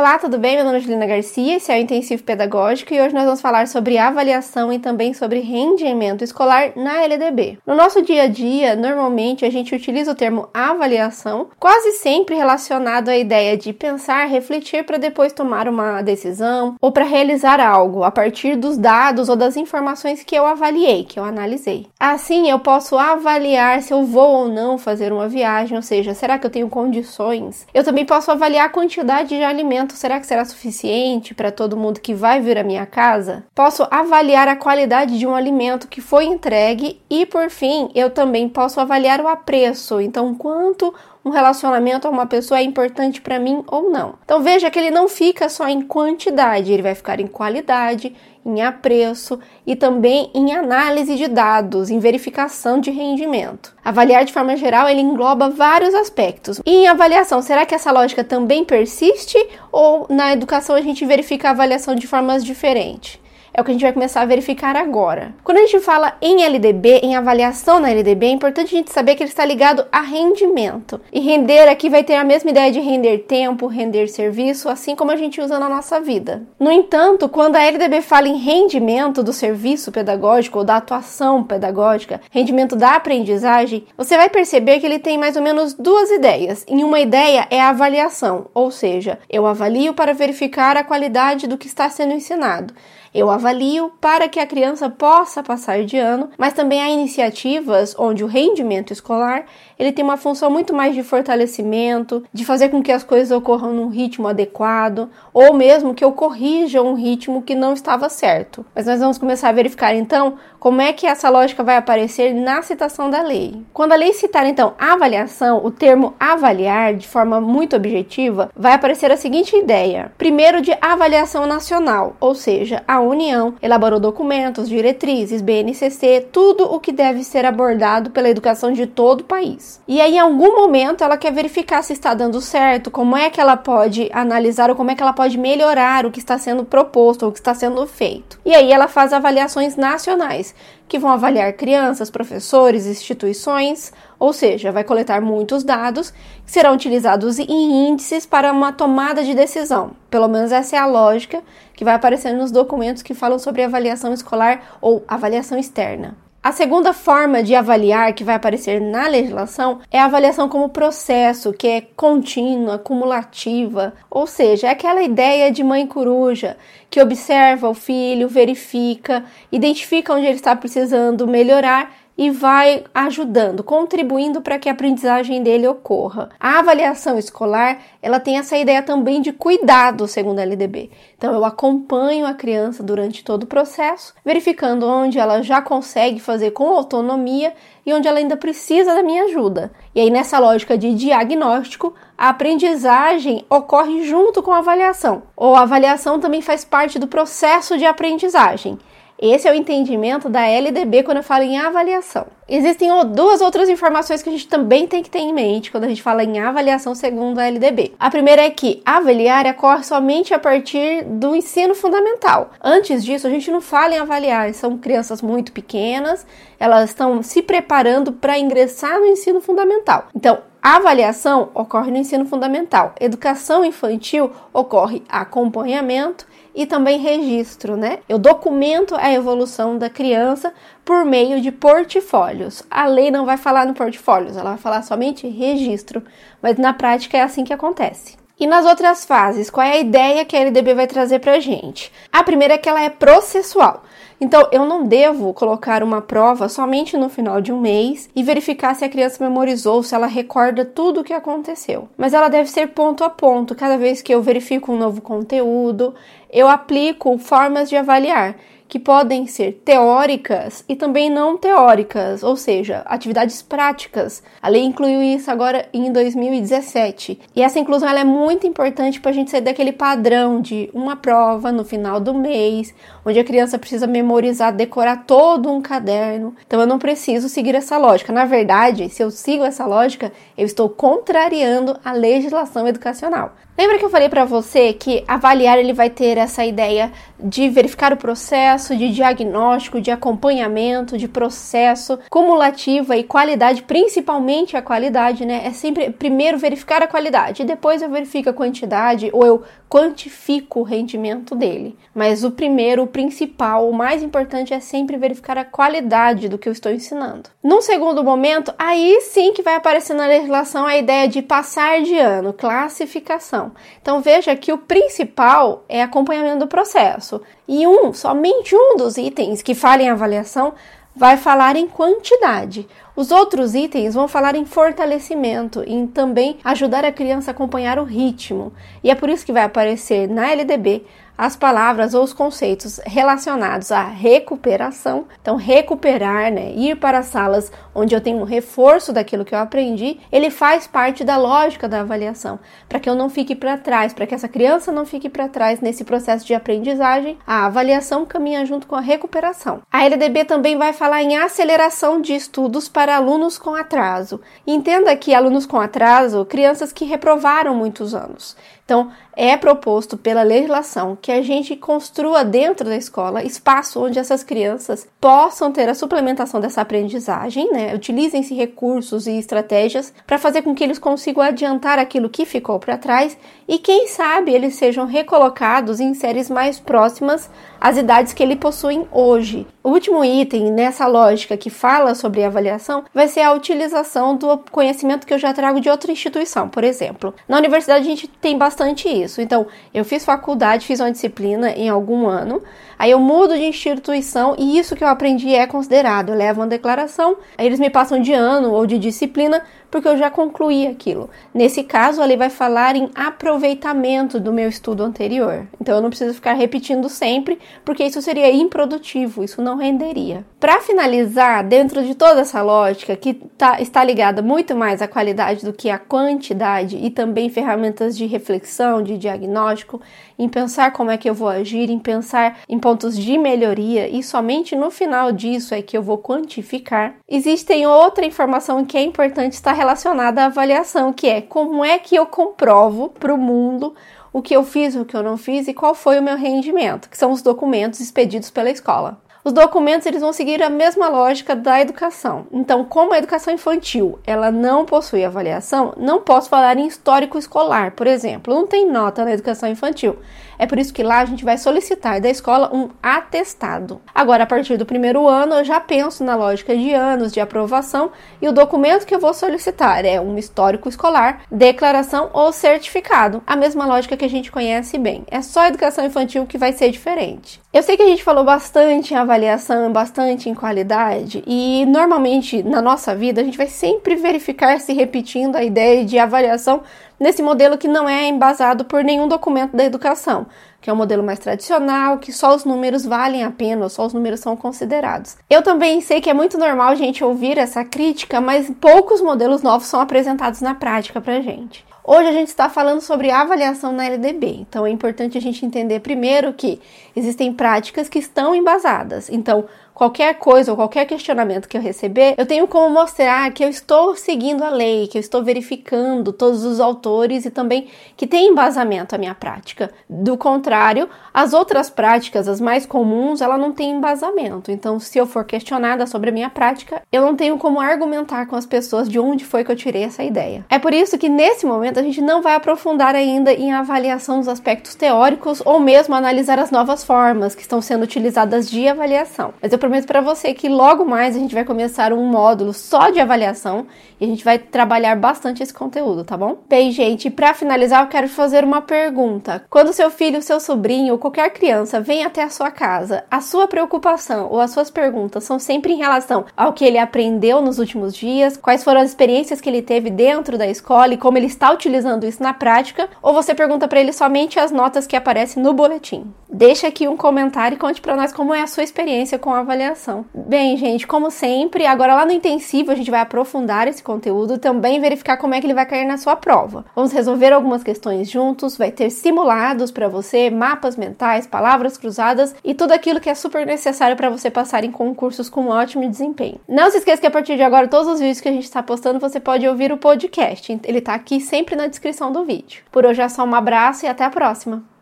Olá, tudo bem? Meu nome é Juliana Garcia, esse é o Intensivo Pedagógico e hoje nós vamos falar sobre avaliação e também sobre rendimento escolar na LDB. No nosso dia a dia, normalmente a gente utiliza o termo avaliação, quase sempre relacionado à ideia de pensar, refletir para depois tomar uma decisão ou para realizar algo a partir dos dados ou das informações que eu avaliei, que eu analisei. Assim, eu posso avaliar se eu vou ou não fazer uma viagem, ou seja, será que eu tenho condições? Eu também posso avaliar a quantidade de alimentos será que será suficiente para todo mundo que vai vir à minha casa? Posso avaliar a qualidade de um alimento que foi entregue e, por fim, eu também posso avaliar o apreço. Então, quanto um relacionamento a uma pessoa é importante para mim ou não. Então veja que ele não fica só em quantidade, ele vai ficar em qualidade, em apreço e também em análise de dados, em verificação de rendimento. Avaliar de forma geral, ele engloba vários aspectos. E em avaliação, será que essa lógica também persiste ou na educação a gente verifica a avaliação de formas diferentes? É o que a gente vai começar a verificar agora. Quando a gente fala em LDB, em avaliação na LDB, é importante a gente saber que ele está ligado a rendimento. E render aqui vai ter a mesma ideia de render tempo, render serviço, assim como a gente usa na nossa vida. No entanto, quando a LDB fala em rendimento do serviço pedagógico ou da atuação pedagógica, rendimento da aprendizagem, você vai perceber que ele tem mais ou menos duas ideias. Em uma ideia é a avaliação, ou seja, eu avalio para verificar a qualidade do que está sendo ensinado. Eu avalio para que a criança possa passar de ano, mas também há iniciativas onde o rendimento escolar ele tem uma função muito mais de fortalecimento, de fazer com que as coisas ocorram num ritmo adequado, ou mesmo que eu corrija um ritmo que não estava certo. Mas nós vamos começar a verificar então como é que essa lógica vai aparecer na citação da lei. Quando a lei citar então avaliação, o termo avaliar de forma muito objetiva, vai aparecer a seguinte ideia: primeiro de avaliação nacional, ou seja, a União elaborou documentos, diretrizes, BNCC, tudo o que deve ser abordado pela educação de todo o país. E aí, em algum momento, ela quer verificar se está dando certo, como é que ela pode analisar ou como é que ela pode melhorar o que está sendo proposto ou o que está sendo feito. E aí, ela faz avaliações nacionais que vão avaliar crianças, professores, instituições, ou seja, vai coletar muitos dados que serão utilizados em índices para uma tomada de decisão. Pelo menos essa é a lógica que vai aparecer nos documentos que falam sobre avaliação escolar ou avaliação externa. A segunda forma de avaliar que vai aparecer na legislação é a avaliação como processo, que é contínua, cumulativa, ou seja, é aquela ideia de mãe coruja que observa o filho, verifica, identifica onde ele está precisando melhorar e vai ajudando, contribuindo para que a aprendizagem dele ocorra. A avaliação escolar, ela tem essa ideia também de cuidado, segundo a LDB. Então eu acompanho a criança durante todo o processo, verificando onde ela já consegue fazer com autonomia e onde ela ainda precisa da minha ajuda. E aí nessa lógica de diagnóstico, a aprendizagem ocorre junto com a avaliação. Ou a avaliação também faz parte do processo de aprendizagem. Esse é o entendimento da LDB quando eu falo em avaliação. Existem duas outras informações que a gente também tem que ter em mente quando a gente fala em avaliação segundo a LDB. A primeira é que avaliar ocorre somente a partir do ensino fundamental. Antes disso, a gente não fala em avaliar, são crianças muito pequenas, elas estão se preparando para ingressar no ensino fundamental. Então, avaliação ocorre no ensino fundamental. Educação infantil ocorre acompanhamento e também registro, né? Eu documento a evolução da criança por meio de portfólios. A lei não vai falar no portfólios, ela vai falar somente registro, mas na prática é assim que acontece. E nas outras fases, qual é a ideia que a LDB vai trazer para a gente? A primeira é que ela é processual. Então, eu não devo colocar uma prova somente no final de um mês e verificar se a criança memorizou, se ela recorda tudo o que aconteceu. Mas ela deve ser ponto a ponto. Cada vez que eu verifico um novo conteúdo, eu aplico formas de avaliar que podem ser teóricas e também não teóricas, ou seja, atividades práticas. A lei incluiu isso agora em 2017. E essa inclusão é muito importante para a gente sair daquele padrão de uma prova no final do mês, onde a criança precisa memorizar, decorar todo um caderno. Então eu não preciso seguir essa lógica. Na verdade, se eu sigo essa lógica, eu estou contrariando a legislação educacional. Lembra que eu falei para você que avaliar ele vai ter essa ideia de verificar o processo, de diagnóstico, de acompanhamento, de processo, cumulativa e qualidade, principalmente a qualidade, né? É sempre primeiro verificar a qualidade depois eu verifico a quantidade ou eu quantifico o rendimento dele. Mas o primeiro, o principal, o mais importante é sempre verificar a qualidade do que eu estou ensinando. Num segundo momento, aí sim que vai aparecer na legislação a ideia de passar de ano, classificação. Então veja que o principal é acompanhamento do processo. E um, somente um dos itens que fala em avaliação vai falar em quantidade. Os outros itens vão falar em fortalecimento e também ajudar a criança a acompanhar o ritmo. E é por isso que vai aparecer na LDB as palavras ou os conceitos relacionados à recuperação. Então, recuperar, né, ir para salas onde eu tenho um reforço daquilo que eu aprendi, ele faz parte da lógica da avaliação, para que eu não fique para trás, para que essa criança não fique para trás nesse processo de aprendizagem. A avaliação caminha junto com a recuperação. A LDB também vai falar em aceleração de estudos para alunos com atraso. Entenda que alunos com atraso, crianças que reprovaram muitos anos. Então, é proposto pela legislação que a gente construa dentro da escola espaço onde essas crianças possam ter a suplementação dessa aprendizagem, né? Utilizem-se recursos e estratégias para fazer com que eles consigam adiantar aquilo que ficou para trás e, quem sabe, eles sejam recolocados em séries mais próximas às idades que eles possuem hoje. O último item nessa lógica que fala sobre avaliação vai ser a utilização do conhecimento que eu já trago de outra instituição, por exemplo. Na universidade a gente tem bastante isso. Então, eu fiz faculdade, fiz uma disciplina em algum ano, aí eu mudo de instituição e isso que eu aprendi é considerado. Eu levo uma declaração, aí eles me passam de ano ou de disciplina porque eu já concluí aquilo. Nesse caso, ele vai falar em aproveitamento do meu estudo anterior. Então eu não preciso ficar repetindo sempre, porque isso seria improdutivo, isso não renderia. Para finalizar, dentro de toda essa lógica que tá, está ligada muito mais à qualidade do que à quantidade e também ferramentas de reflexão, de diagnóstico, em pensar como é que eu vou agir, em pensar em pontos de melhoria e somente no final disso é que eu vou quantificar. Existem outra informação que é importante estar relacionada à avaliação, que é como é que eu comprovo para o mundo o que eu fiz, o que eu não fiz e qual foi o meu rendimento, que são os documentos expedidos pela escola. Os documentos eles vão seguir a mesma lógica da educação. Então, como a educação infantil ela não possui avaliação, não posso falar em histórico escolar, por exemplo. Não tem nota na educação infantil. É por isso que lá a gente vai solicitar da escola um atestado. Agora, a partir do primeiro ano, eu já penso na lógica de anos de aprovação e o documento que eu vou solicitar é um histórico escolar, declaração ou certificado. A mesma lógica que a gente conhece bem. É só a educação infantil que vai ser diferente. Eu sei que a gente falou bastante em avaliação, bastante em qualidade, e normalmente na nossa vida a gente vai sempre verificar se repetindo a ideia de avaliação nesse modelo que não é embasado por nenhum documento da educação, que é um modelo mais tradicional, que só os números valem a pena, só os números são considerados. Eu também sei que é muito normal a gente ouvir essa crítica, mas poucos modelos novos são apresentados na prática pra gente. Hoje a gente está falando sobre avaliação na LDB, então é importante a gente entender primeiro que existem práticas que estão embasadas. Então, qualquer coisa ou qualquer questionamento que eu receber, eu tenho como mostrar que eu estou seguindo a lei, que eu estou verificando todos os autores e também que tem embasamento a minha prática. Do contrário, as outras práticas, as mais comuns, ela não tem embasamento. Então, se eu for questionada sobre a minha prática, eu não tenho como argumentar com as pessoas de onde foi que eu tirei essa ideia. É por isso que nesse momento a gente não vai aprofundar ainda em avaliação dos aspectos teóricos ou mesmo analisar as novas formas que estão sendo utilizadas de avaliação. Mas eu prometo para você que logo mais a gente vai começar um módulo só de avaliação e a gente vai trabalhar bastante esse conteúdo, tá bom? Bem, gente, para finalizar, eu quero fazer uma pergunta. Quando seu filho, seu sobrinho ou qualquer criança vem até a sua casa, a sua preocupação ou as suas perguntas são sempre em relação ao que ele aprendeu nos últimos dias, quais foram as experiências que ele teve dentro da escola e como ele está utilizando isso na prática, ou você pergunta para ele somente as notas que aparecem no boletim? Deixa aqui um comentário e conte para nós como é a sua experiência com a avaliação avaliação. Bem, gente, como sempre, agora lá no intensivo a gente vai aprofundar esse conteúdo e também verificar como é que ele vai cair na sua prova. Vamos resolver algumas questões juntos, vai ter simulados para você, mapas mentais, palavras cruzadas e tudo aquilo que é super necessário para você passar em concursos com ótimo desempenho. Não se esqueça que a partir de agora todos os vídeos que a gente está postando você pode ouvir o podcast. Ele está aqui sempre na descrição do vídeo. Por hoje é só um abraço e até a próxima.